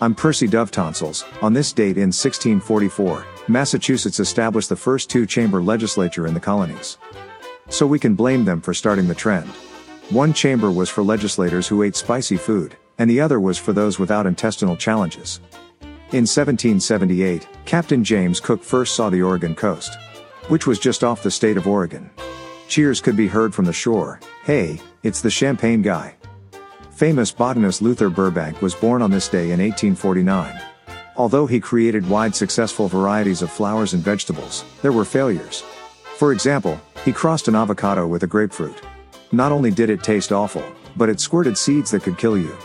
I'm Percy Dove Tonsils. On this date in 1644, Massachusetts established the first two chamber legislature in the colonies. So we can blame them for starting the trend. One chamber was for legislators who ate spicy food, and the other was for those without intestinal challenges. In 1778, Captain James Cook first saw the Oregon coast, which was just off the state of Oregon. Cheers could be heard from the shore. Hey, it's the champagne guy. Famous botanist Luther Burbank was born on this day in 1849. Although he created wide successful varieties of flowers and vegetables, there were failures. For example, he crossed an avocado with a grapefruit. Not only did it taste awful, but it squirted seeds that could kill you.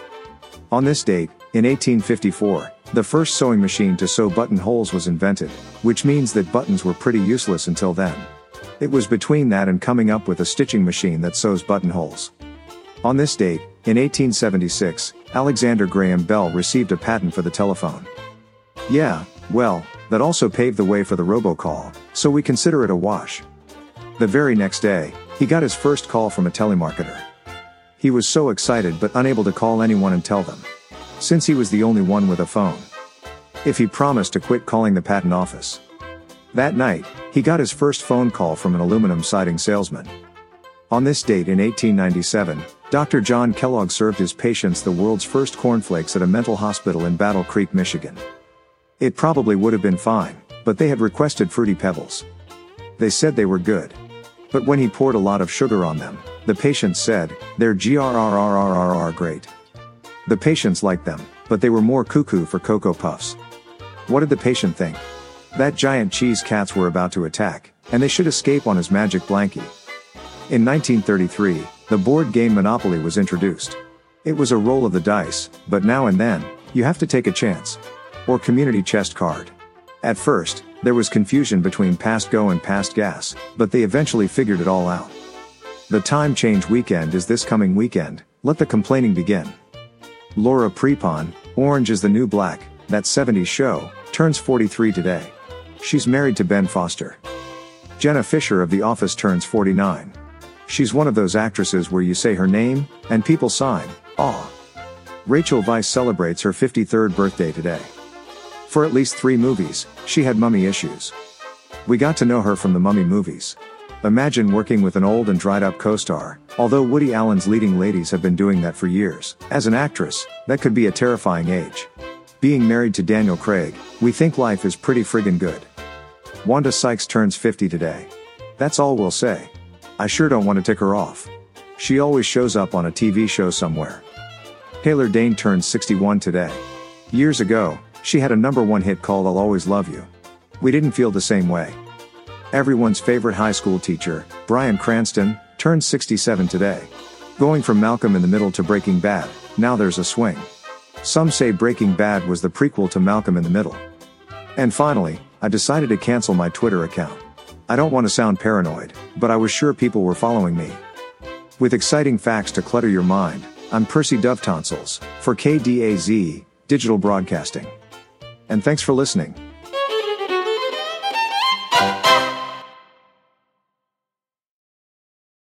On this date, in 1854, the first sewing machine to sew buttonholes was invented, which means that buttons were pretty useless until then. It was between that and coming up with a stitching machine that sews buttonholes. On this date, in 1876, Alexander Graham Bell received a patent for the telephone. Yeah, well, that also paved the way for the robocall, so we consider it a wash. The very next day, he got his first call from a telemarketer. He was so excited but unable to call anyone and tell them. Since he was the only one with a phone. If he promised to quit calling the patent office. That night, he got his first phone call from an aluminum siding salesman. On this date in 1897, Dr. John Kellogg served his patients the world's first cornflakes at a mental hospital in Battle Creek, Michigan. It probably would have been fine, but they had requested fruity pebbles. They said they were good. But when he poured a lot of sugar on them, the patients said, they're grrrrrrr great. The patients liked them, but they were more cuckoo for Cocoa Puffs. What did the patient think? That giant cheese cats were about to attack, and they should escape on his magic blankie. In 1933, the board game Monopoly was introduced. It was a roll of the dice, but now and then, you have to take a chance. Or community chest card. At first, there was confusion between past go and past gas, but they eventually figured it all out. The time change weekend is this coming weekend, let the complaining begin. Laura Prepon, Orange is the New Black, that 70s show, turns 43 today. She's married to Ben Foster. Jenna Fischer of The Office turns 49. She's one of those actresses where you say her name, and people sign, aw. Rachel Weisz celebrates her 53rd birthday today. For at least three movies, she had mummy issues. We got to know her from the mummy movies. Imagine working with an old and dried up co-star, although Woody Allen's leading ladies have been doing that for years. As an actress, that could be a terrifying age. Being married to Daniel Craig, we think life is pretty friggin' good. Wanda Sykes turns 50 today. That's all we'll say. I sure don't want to tick her off. She always shows up on a TV show somewhere. Taylor Dayne turns 61 today. Years ago, she had a number one hit called I'll Always Love You. We didn't feel the same way. Everyone's favorite high school teacher, Bryan Cranston, turned 67 today. Going from Malcolm in the Middle to Breaking Bad, now there's a swing. Some say Breaking Bad was the prequel to Malcolm in the Middle. And finally, I decided to cancel my Twitter account. I don't want to sound paranoid, but I was sure people were following me. With exciting facts to clutter your mind, I'm Percy Dove Tonsils, for KDAZ, Digital Broadcasting. And thanks for listening.